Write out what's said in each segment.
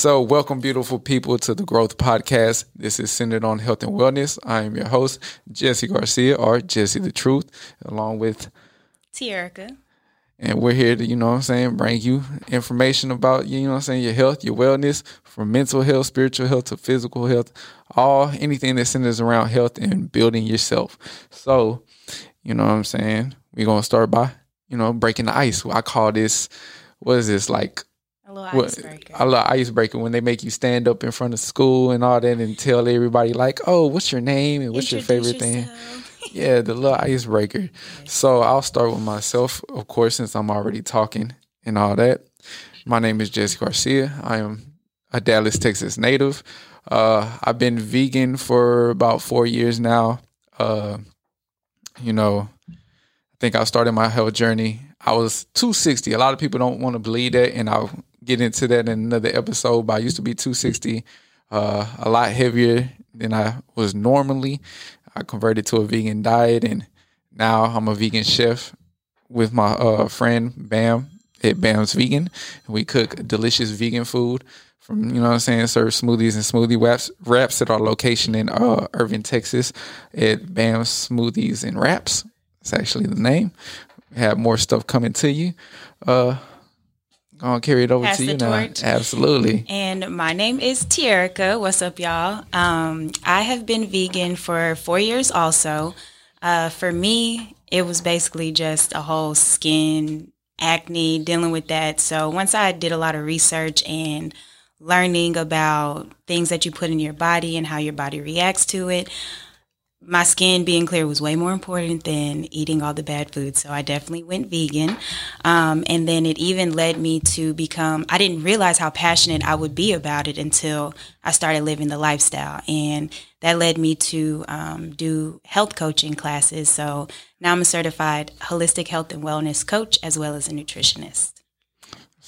So, welcome, beautiful people, to the Growth Podcast. This is centered on health and wellness. I am your host, Jesse Garcia, or Jesse the Truth, along with Tierica. And we're here to, you know what I'm saying, bring you information about, you know what I'm saying, your health, your wellness, from mental health, spiritual health to physical health, all anything that centers around health and building yourself. So, you know what I'm saying? We're going to start by, you know, breaking the ice. I call this, what is this, like a little icebreaker. A little icebreaker when they make you stand up in front of school and all that and tell everybody like, oh, what's your name and what's Introduce your favorite yourself. thing? Yeah, the little icebreaker. So I'll start with myself, of course, since I'm already talking and all that. My name is Jesse Garcia. I am a Dallas, Texas native. Uh, I've been vegan for about four years now. Uh, you know, I think I started my health journey. I was 260. A lot of people don't want to believe that, and I'll get into that in another episode. But I used to be 260, uh, a lot heavier than I was normally. I converted to a vegan diet, and now I'm a vegan chef with my uh, friend Bam at Bam's Vegan. We cook delicious vegan food from you know what I'm saying, serve smoothies and smoothie wraps wraps at our location in uh, Irving, Texas, at Bam's Smoothies and Wraps. It's actually the name. We have more stuff coming to you. Uh, Gonna carry it over Pass to you now. torch. Absolutely. And my name is Tierica. What's up, y'all? Um, I have been vegan for four years also. Uh, for me, it was basically just a whole skin acne, dealing with that. So once I did a lot of research and learning about things that you put in your body and how your body reacts to it, my skin being clear was way more important than eating all the bad food. So I definitely went vegan. Um, and then it even led me to become, I didn't realize how passionate I would be about it until I started living the lifestyle. And that led me to um, do health coaching classes. So now I'm a certified holistic health and wellness coach as well as a nutritionist.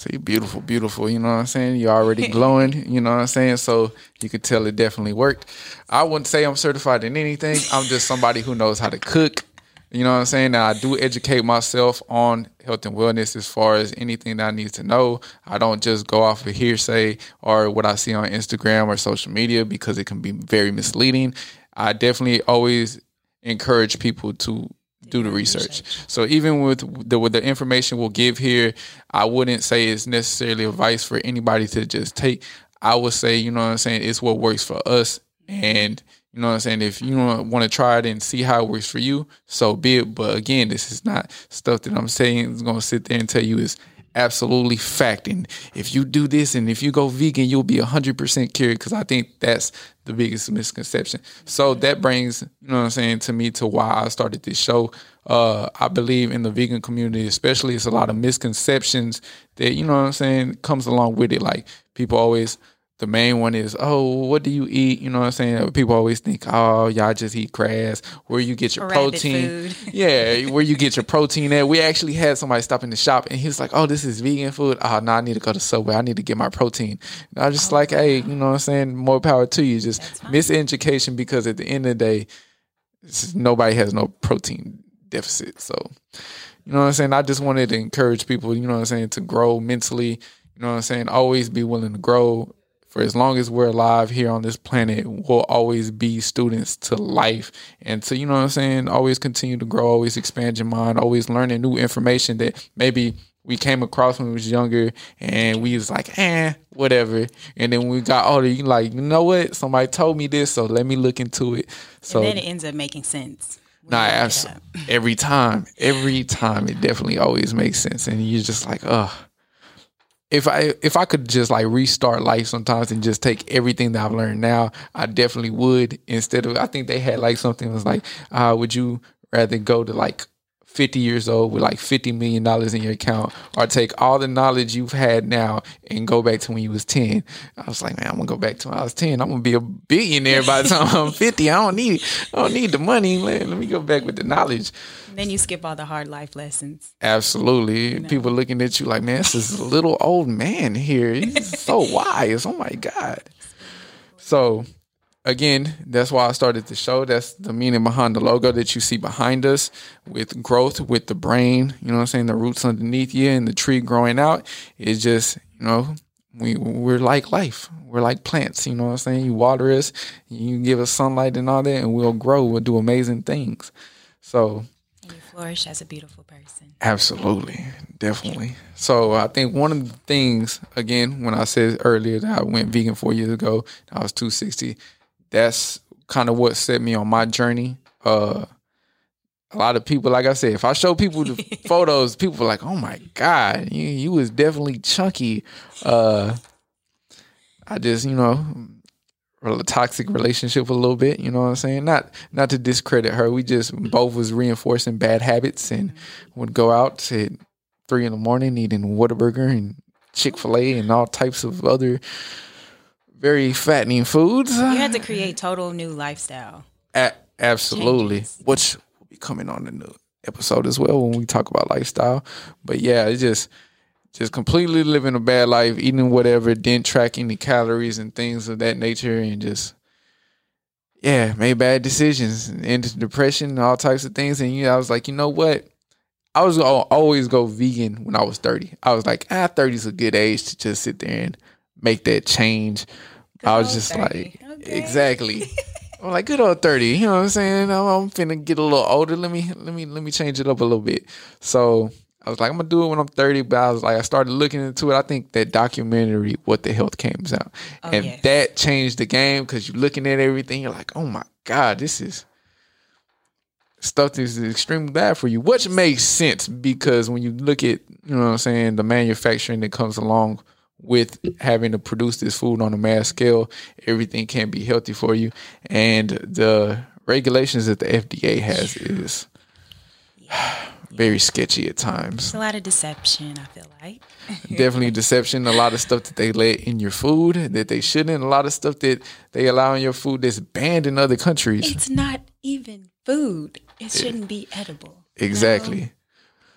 See, beautiful, beautiful. You know what I'm saying? You're already glowing. You know what I'm saying? So you could tell it definitely worked. I wouldn't say I'm certified in anything. I'm just somebody who knows how to cook. You know what I'm saying? Now I do educate myself on health and wellness as far as anything that I need to know. I don't just go off of hearsay or what I see on Instagram or social media because it can be very misleading. I definitely always encourage people to do the research. So even with the with the information we'll give here, I wouldn't say it's necessarily advice for anybody to just take. I would say, you know what I'm saying, it's what works for us. And you know what I'm saying? If you want to try it and see how it works for you, so be it. But again, this is not stuff that I'm saying is gonna sit there and tell you is absolutely fact. And if you do this and if you go vegan, you'll be 100% cured because I think that's the biggest misconception. So that brings, you know what I'm saying, to me to why I started this show. Uh, I believe in the vegan community, especially, it's a lot of misconceptions that, you know what I'm saying, comes along with it. Like people always, the main one is, oh, what do you eat? You know what I'm saying? People always think, oh, y'all just eat grass. Where you get your rabbit protein? yeah, where you get your protein at. We actually had somebody stop in the shop and he was like, oh, this is vegan food. Ah, oh, no, I need to go to Subway. I need to get my protein. And I was just like, hey, you know what I'm saying? More power to you. Just miseducation because at the end of the day, nobody has no protein deficit. So, you know what I'm saying? I just wanted to encourage people, you know what I'm saying, to grow mentally. You know what I'm saying? Always be willing to grow. For as long as we're alive here on this planet, we'll always be students to life and to, you know what I'm saying, always continue to grow, always expand your mind, always learning new information that maybe we came across when we was younger and we was like, eh, whatever. And then when we got older, you like, you know what? Somebody told me this, so let me look into it. So and then it ends up making sense. Nah, abs- every time, every time, it definitely always makes sense, and you're just like, ugh. If I if I could just like restart life sometimes and just take everything that I've learned now, I definitely would. Instead of, I think they had like something that was like, uh, would you rather go to like 50 years old with like 50 million dollars in your account or take all the knowledge you've had now and go back to when you was 10 i was like man i'm gonna go back to when i was 10 i'm gonna be a billionaire by the time i'm 50 i don't need i don't need the money. Let, let me go back with the knowledge. And then you skip all the hard life lessons. absolutely. People looking at you like man this is a little old man here. He's so wise. Oh my god. So again, that's why I started the show. That's the meaning behind the logo that you see behind us with growth, with the brain, you know what I'm saying? The roots underneath you and the tree growing out. It's just, you know, we we're like life. We're like plants. You know what I'm saying? You water us, you give us sunlight and all that, and we'll grow. We'll do amazing things. So And you flourish as a beautiful person. Absolutely, definitely. So I think one of the things, again, when I said earlier that I went vegan four years ago, I was two sixty. That's kind of what set me on my journey. Uh, a lot of people, like I said, if I show people the photos, people are like, "Oh my god, you you was definitely chunky." Uh, I just, you know, a toxic relationship a little bit. You know what I'm saying? Not not to discredit her. We just both was reinforcing bad habits and would go out at three in the morning eating Whataburger and Chick Fil A and all types of other very fattening foods. You had to create total new lifestyle. A- absolutely, Changes. which will be coming on the new episode as well when we talk about lifestyle. But yeah, it's just just completely living a bad life, eating whatever, didn't track any calories and things of that nature, and just yeah, made bad decisions, and into depression, and all types of things. And you know, I was like, you know what? I was gonna always go vegan when I was thirty. I was like, ah, 30 is a good age to just sit there and make that change. I was just 30. like, Okay. exactly. I'm like good old thirty. You know what I'm saying? I'm, I'm finna get a little older. Let me let me let me change it up a little bit. So I was like, I'm gonna do it when I'm 30. But I was like, I started looking into it. I think that documentary, What the Health, came out, Oh, and yes. that changed the game because you're looking at everything. You're like, oh my god, this is stuff that is extremely bad for you. Which makes sense because when you look at, you know what I'm saying, the manufacturing that comes along with having to produce this food on a mass scale, everything can be healthy for you. And the regulations that the FDA has is very sketchy at times. It's a lot of deception, I feel like. Definitely deception. A lot of stuff that they let in your food that they shouldn't. A lot of stuff that they allow in your food that's banned in other countries. It's not even food. It shouldn't be edible. Exactly.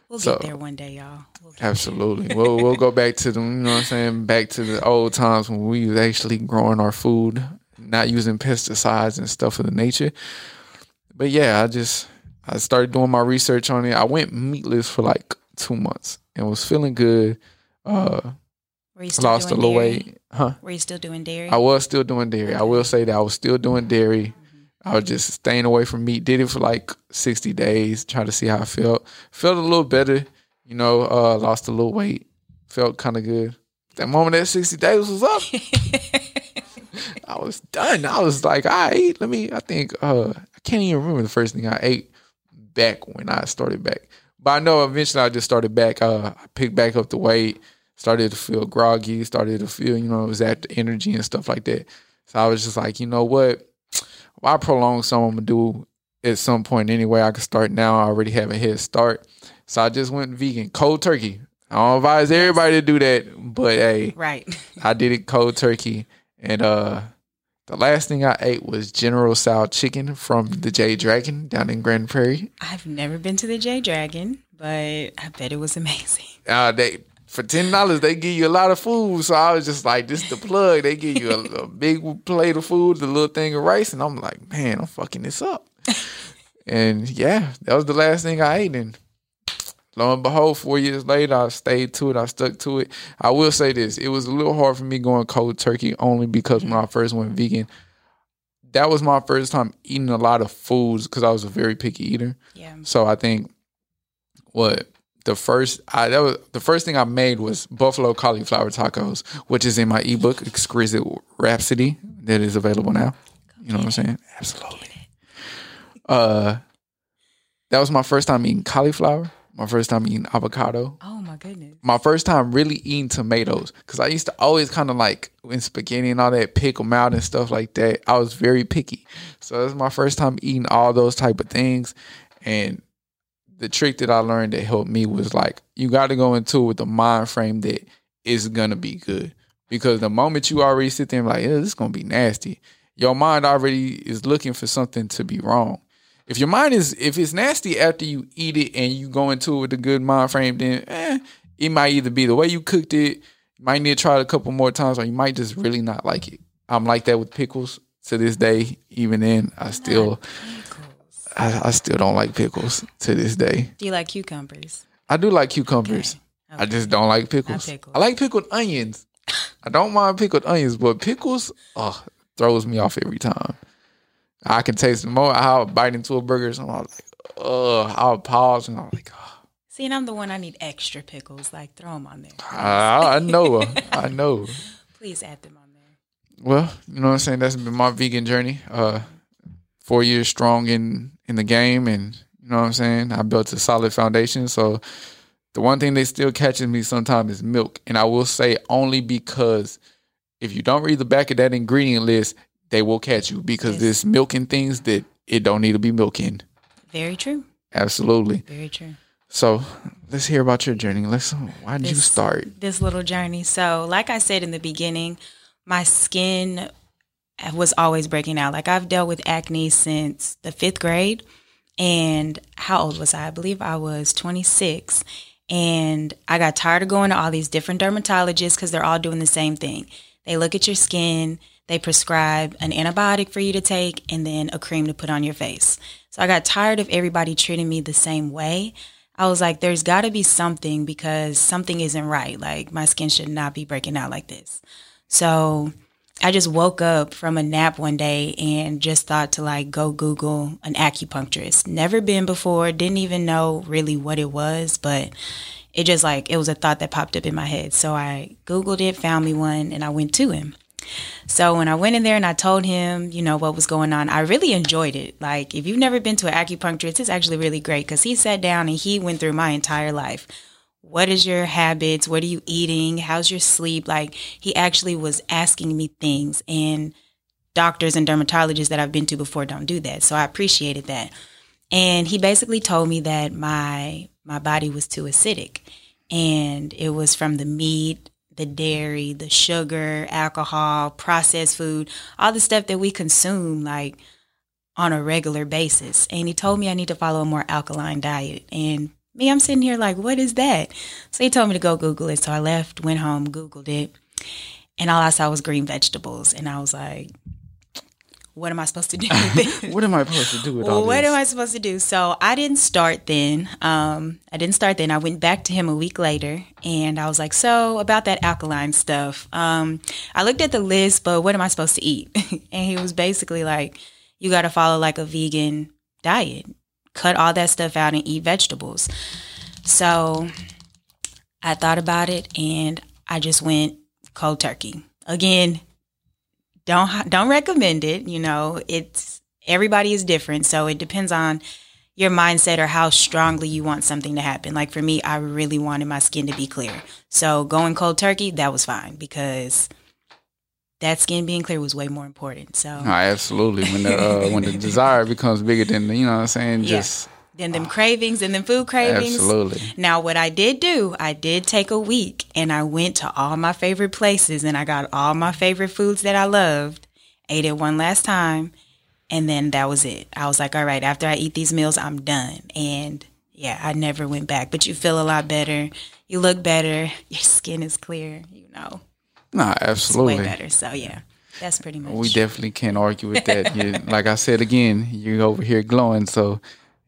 We'll So- get there one day, y'all. We'll Absolutely. We'll we'll go back to the you know what I'm saying, back to the old times when we was actually growing our food, not using pesticides and stuff of the nature. But yeah, I just I started doing my research on it. I went meatless for like two months and was feeling good. Uh Were you still lost a little weight. Huh? Were you still doing dairy? I was still doing dairy. I will say that I was still doing dairy. I was just staying away from meat. Did it for like 60 days, trying to see how I felt. Felt a little better, you know, uh, lost a little weight. Felt kind of good. That moment that 60 days was up, I was done. I was like, I ate. Let me, I think, uh, I can't even remember the first thing I ate back when I started back. But I know eventually I just started back. Uh, I picked back up the weight, started to feel groggy, started to feel, you know, it was at the energy and stuff like that. So I was just like, you know what? Why prolong something I'm gonna do at some point anyway? I can start now. I already have a head start. So I just went vegan, cold turkey. I don't advise everybody to do that, but hey, right. I did it cold turkey. And uh the last thing I ate was General Tso chicken from the J Dragon down in Grand Prairie. I've never been to the J Dragon, but I bet it was amazing. Uh they for ten dollars they give you a lot of food. So I was just like, this is the plug. They give you a, a big plate of food, the little thing of rice, and I'm like, man, I'm fucking this up. and yeah, that was the last thing I ate. And lo and behold, four years later, I stayed to it. I stuck to it. I will say this: it was a little hard for me going cold turkey only because when I first went vegan, that was my first time eating a lot of foods because I was a very picky eater. Yeah. So I think what the first I that was the first thing I made was buffalo cauliflower tacos, which is in my ebook Exquisite Rhapsody that is available now. You know what I'm saying? Absolutely. Uh that was my first time eating cauliflower, my first time eating avocado, Oh my goodness. my first time really eating tomatoes because I used to always kind of like in spaghetti and all that pick them out and stuff like that. I was very picky, so this was my first time eating all those type of things. And the trick that I learned that helped me was like you got to go into it with the mind frame that it's gonna be good because the moment you already sit there and like, yeah, this is gonna be nasty, your mind already is looking for something to be wrong. If your mind is if it's nasty after you eat it and you go into it with a good mind frame, then eh, it might either be the way you cooked it, might need to try it a couple more times, or you might just really not like it. I'm like that with pickles to this day. Even then, I still. I, I still don't like pickles to this day. Do you like cucumbers? I do like cucumbers. Okay. I just don't like pickles. pickles. I like pickled onions. I don't mind pickled onions, but pickles, oh, throws me off every time. I can taste the more I'll bite into a burger, so I'm like, oh, I'll pause and I'm like, oh. See, and I'm the one I need extra pickles. Like, throw them on there. I, I know, I know. Please add them on there. Well, you know what I'm saying. That's been my vegan journey. Uh, four years strong in in the game, and you know what I'm saying. I built a solid foundation. So the one thing that still catches me sometimes is milk, and I will say only because if you don't read the back of that ingredient list, they will catch you because Yes. there's milking things that it don't need to be milking. Very true. Absolutely. Very true. So let's hear about your journey. Let's. Why did you start? this little journey. So, like I said in the beginning, my skin was always breaking out. Like I've dealt with acne since the fifth grade. And how old was I? I believe I was 26. And I got tired of going to all these different dermatologists because they're all doing the same thing. They look at your skin, they prescribe an antibiotic for you to take, and then a cream to put on your face. So I got tired of everybody treating me the same way. I was like, there's got to be something because something isn't right. Like, my skin should not be breaking out like this. So I just woke up from a nap one day and just thought to like go Google an acupuncturist. Never been before, didn't even know really what it was, but it just like it was a thought that popped up in my head. So I Googled it, found me one, and I went to him. So when I went in there and I told him, you know, what was going on, I really enjoyed it. Like, if you've never been to an acupuncturist, it's actually really great because he sat down and he went through my entire life. What is your habits? What are you eating? How's your sleep? Like, he actually was asking me things, and doctors and dermatologists that I've been to before don't do that. So I appreciated that. And he basically told me that my my body was too acidic, and it was from the meat, the dairy, the sugar, alcohol, processed food, all the stuff that we consume like on a regular basis. And he told me I need to follow a more alkaline diet. And me, I'm sitting here like, what is that? So he told me to go Google it. So I left, went home, Googled it, and all I saw was green vegetables. And I was like, what am I supposed to do with this? What am I supposed to do with all what this? am I supposed to do? So I didn't start then. Um, I didn't start then. I went back to him a week later, and I was like, "So about that alkaline stuff." Um, I looked at the list, but what am I supposed to eat? and he was basically like, "You got to follow like a vegan diet. Cut all that stuff out and eat vegetables." So I thought about it, and I just went cold turkey again. Don't don't recommend it. You know, it's everybody is different, so it depends on your mindset or how strongly you want something to happen. Like for me, I really wanted my skin to be clear. So going cold turkey, that was fine because that skin being clear was way more important. So No, absolutely. When the uh, when the desire becomes bigger than the, you know what I'm saying, Yeah. just then them cravings and then food cravings. absolutely. Now, what I did do, I did take a week and I went to all my favorite places and I got all my favorite foods that I loved, ate it one last time, and then that was it. I was like, all right, after I eat these meals, I'm done. And yeah, I never went back. But you feel a lot better. You look better. Your skin is clear, you know, No, it's way absolutely. better. So yeah, that's pretty much We definitely can't argue with that. You, like I said again, you're over here glowing. So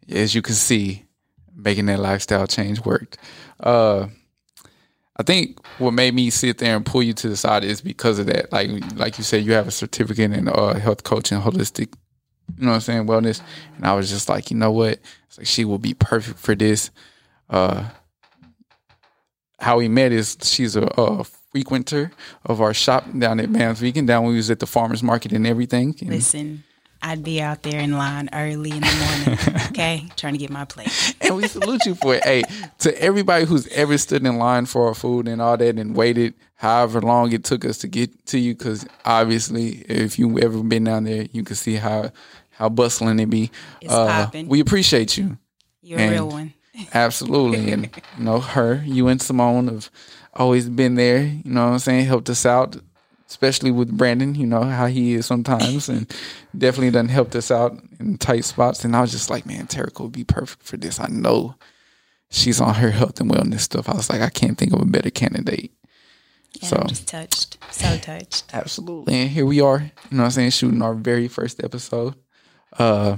as you can see, making that lifestyle change worked. Uh, I think what made me sit there and pull you to the side is because of that. Like like you said, you have a certificate in uh, health coaching, holistic, you know what I'm saying, wellness. And I was just like, you know what? It's like she will be perfect for this. Uh, how we met is she's a, a frequenter of our shop down at Bam's Vegan, down when we was at the farmers market and everything. And Listen, I'd be out there in line early in the morning, okay, trying to get my plate. and we salute you for it. Hey, to everybody who's ever stood in line for our food and all that and waited however long it took us to get to you, because obviously, if you ever been down there, you can see how how bustling it be. It's Uh, popping. we appreciate you. You're a real one. Absolutely. And, you know, her, you and Simone have always been there, you know what I'm saying, helped us out, especially with Brandon, you know, how he is sometimes, and definitely done helped us out in tight spots. And I was just like, man, Tierica would be perfect for this. I know she's on her health and wellness stuff. I was like, I can't think of a better candidate. And So- I'm just touched, so touched. Absolutely. And here we are, you know what I'm saying, shooting our very first episode. Uh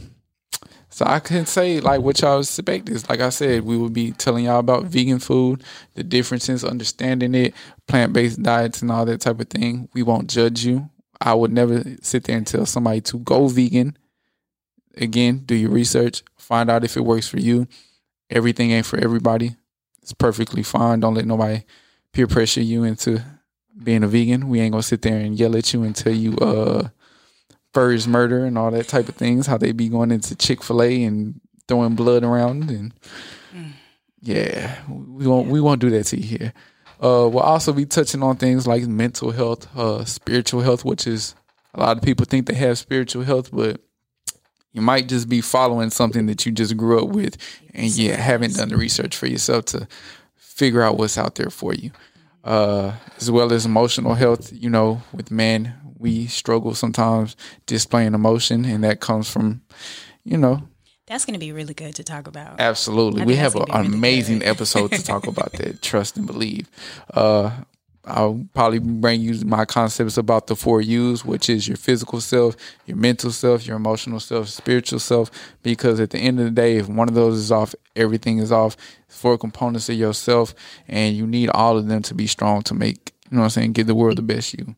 So I can say like what y'all expect is like I said, we will be telling y'all about vegan food, the differences, understanding it, plant based diets and all that type of thing. We won't judge you. I would never sit there and tell somebody to go vegan. Again, do your research, find out if it works for you. Everything ain't for everybody. It's perfectly fine. Don't let nobody peer pressure you into being a vegan. We ain't gonna sit there and yell at you and tell you uh first murder and all that type of things. How they be going into Chick Fil A and throwing blood around and yeah, we won't we won't do that to you here. Uh, we'll also be touching on things like mental health, uh, spiritual health, which is a lot of people think they have spiritual health, but you might just be following something that you just grew up with and you haven't done the research for yourself to figure out what's out there for you. Uh, as well as emotional health, you know, with men, we struggle sometimes displaying emotion, and that comes from, you know, That's going to be really good to talk about. Absolutely. We have that's an really amazing good. episode to talk about that. Trust and believe. Uh, I'll probably bring you my concepts about the four U's, which is your physical self, your mental self, your emotional self, spiritual self. Because at the end of the day, if one of those is off, everything is off. Four components of yourself, and you need all of them to be strong to make, you know what I'm saying, give the world the best you.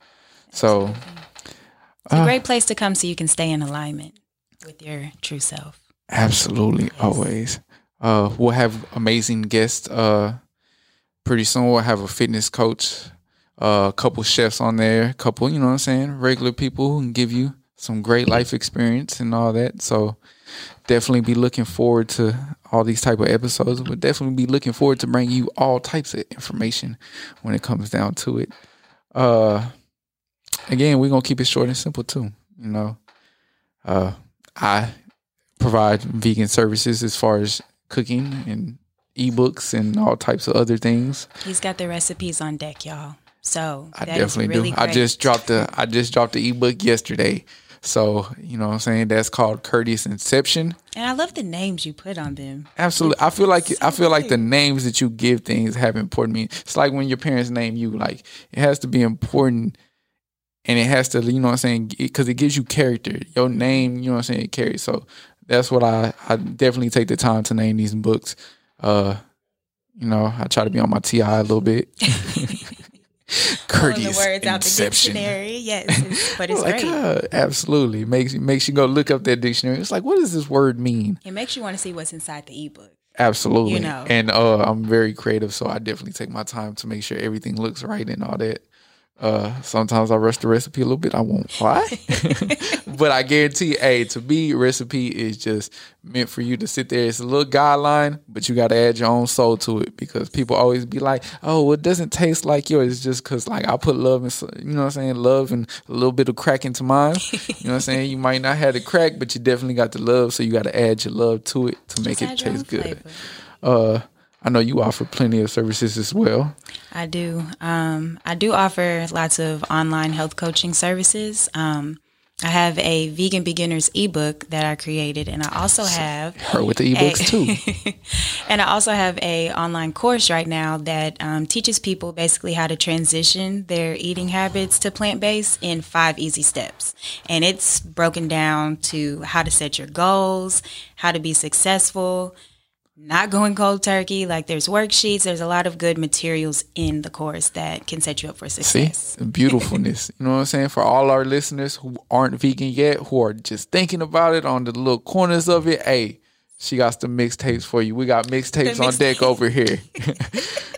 So, It's a great place to come so you can stay in alignment with your true self. Absolutely, always. Uh, we'll have amazing guests. Uh, pretty soon we'll have a fitness coach, uh, a couple chefs on there, a couple, you know what I'm saying, regular people who can give you some great life experience and all that. So definitely be looking forward to all these type of episodes. We'll definitely be looking forward to bring you all types of information when it comes down to it. Uh, again, we're gonna keep it short and simple too. You know, uh, I provide vegan services as far as cooking and ebooks and all types of other things. He's got the recipes on deck, y'all. So I definitely really do. I just dropped the I just dropped the ebook yesterday. So, you know what I'm saying? That's called Courteous Inception. and I love the names you put on them. Absolutely. I feel like I feel like the names that you give things have important meaning. It's like when your parents name you, like it has to be important and it has to, you know what I'm saying, because it gives you character. Your name, you know what I'm saying, it carries. So that's what I I definitely take the time to name these books. Uh, you know, I try to be on my TI a little bit. Pulling the Courteous words out the dictionary. Yes, but it's like, great. uh, absolutely makes makes you go look up that dictionary. It's like, what does this word mean? It makes you want to see what's inside the ebook. Absolutely. You know. And uh, I'm very creative, so I definitely take my time to make sure everything looks right and all that. Uh, sometimes I rush the recipe a little bit. I won't lie, but I guarantee, hey, to me, recipe is just meant for you to sit there. It's a little guideline, but you got to add your own soul to it because people always be like, "Oh, well, it doesn't taste like yours." It's just because, like, I put love and you know what I'm saying, love and a little bit of crack into mine. You know what I'm saying? You might not have the crack, but you definitely got the love, so you got to add your love to it to make Just it taste good. flavor. Uh, I know you offer plenty of services as well. I do. Um, I do offer lots of online health coaching services. Um, I have a vegan beginners ebook that I created, and I also have Her with the ebooks too. and I also have a online course right now that um, teaches people basically how to transition their eating habits to plant based in five easy steps. And it's broken down to how to set your goals, how to be successful, not going cold turkey. Like there's worksheets, there's a lot of good materials in the course that can set you up for success. the beautifulness. You know what I'm saying? For all our listeners who aren't vegan yet, who are just thinking about it on the little corners of it, hey, she got some mixtapes for you. We got mixtapes The on deck over here.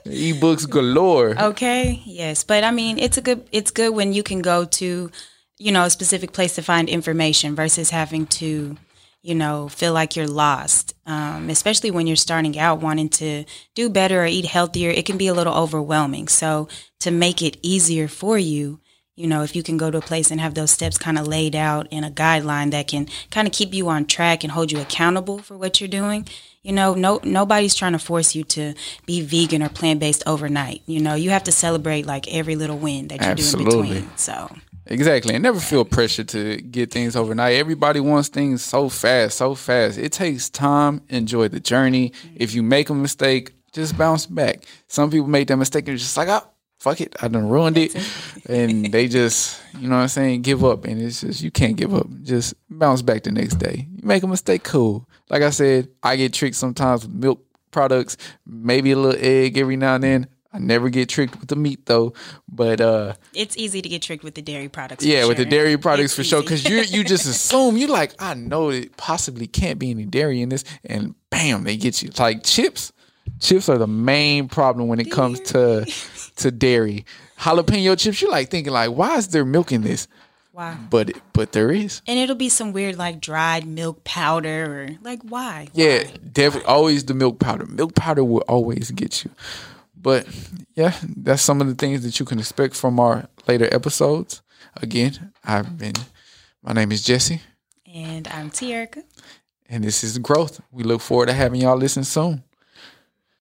Ebooks galore. Okay, yes, but I mean, it's a good it's good when you can go to, you know, a specific place to find information versus having to, you know, feel like you're lost. Um, especially when you're starting out wanting to do better or eat healthier, it can be a little overwhelming. So to make it easier for you, you know, if you can go to a place and have those steps kind of laid out in a guideline that can kind of keep you on track and hold you accountable for what you're doing. You know, no nobody's trying to force you to be vegan or plant based overnight. You know, you have to celebrate like every little win that you do Absolutely. in between. So Exactly. And never feel pressure to get things overnight. Everybody wants things so fast, so fast. It takes time. Enjoy the journey. If you make a mistake, just bounce back. Some people make that mistake and just like, oh, fuck it. I done ruined it. and they just, you know what I'm saying, give up. And it's just, you can't give up. Just bounce back the next day. You make a mistake, cool. like I said, I get tricked sometimes with milk products, maybe a little egg every now and then. I never get tricked with the meat though, but uh It's easy to get tricked with the dairy products. yeah, with the dairy products It's for sure, because you you just assume you're like I know it possibly can't be any dairy in this, and bam, they get you like chips. Chips are the main problem when it comes to to dairy. Jalapeno chips, you're like thinking like, why is there milk in this? wow. But but there is. And it'll be some weird like dried milk powder or like why? Yeah, definitely always the milk powder. Milk powder will always get you. But yeah, that's some of the things that you can expect from our later episodes. Again, I've been my name is Jesse. And I'm Tierica. and this is growth. We look forward to having y'all listen soon.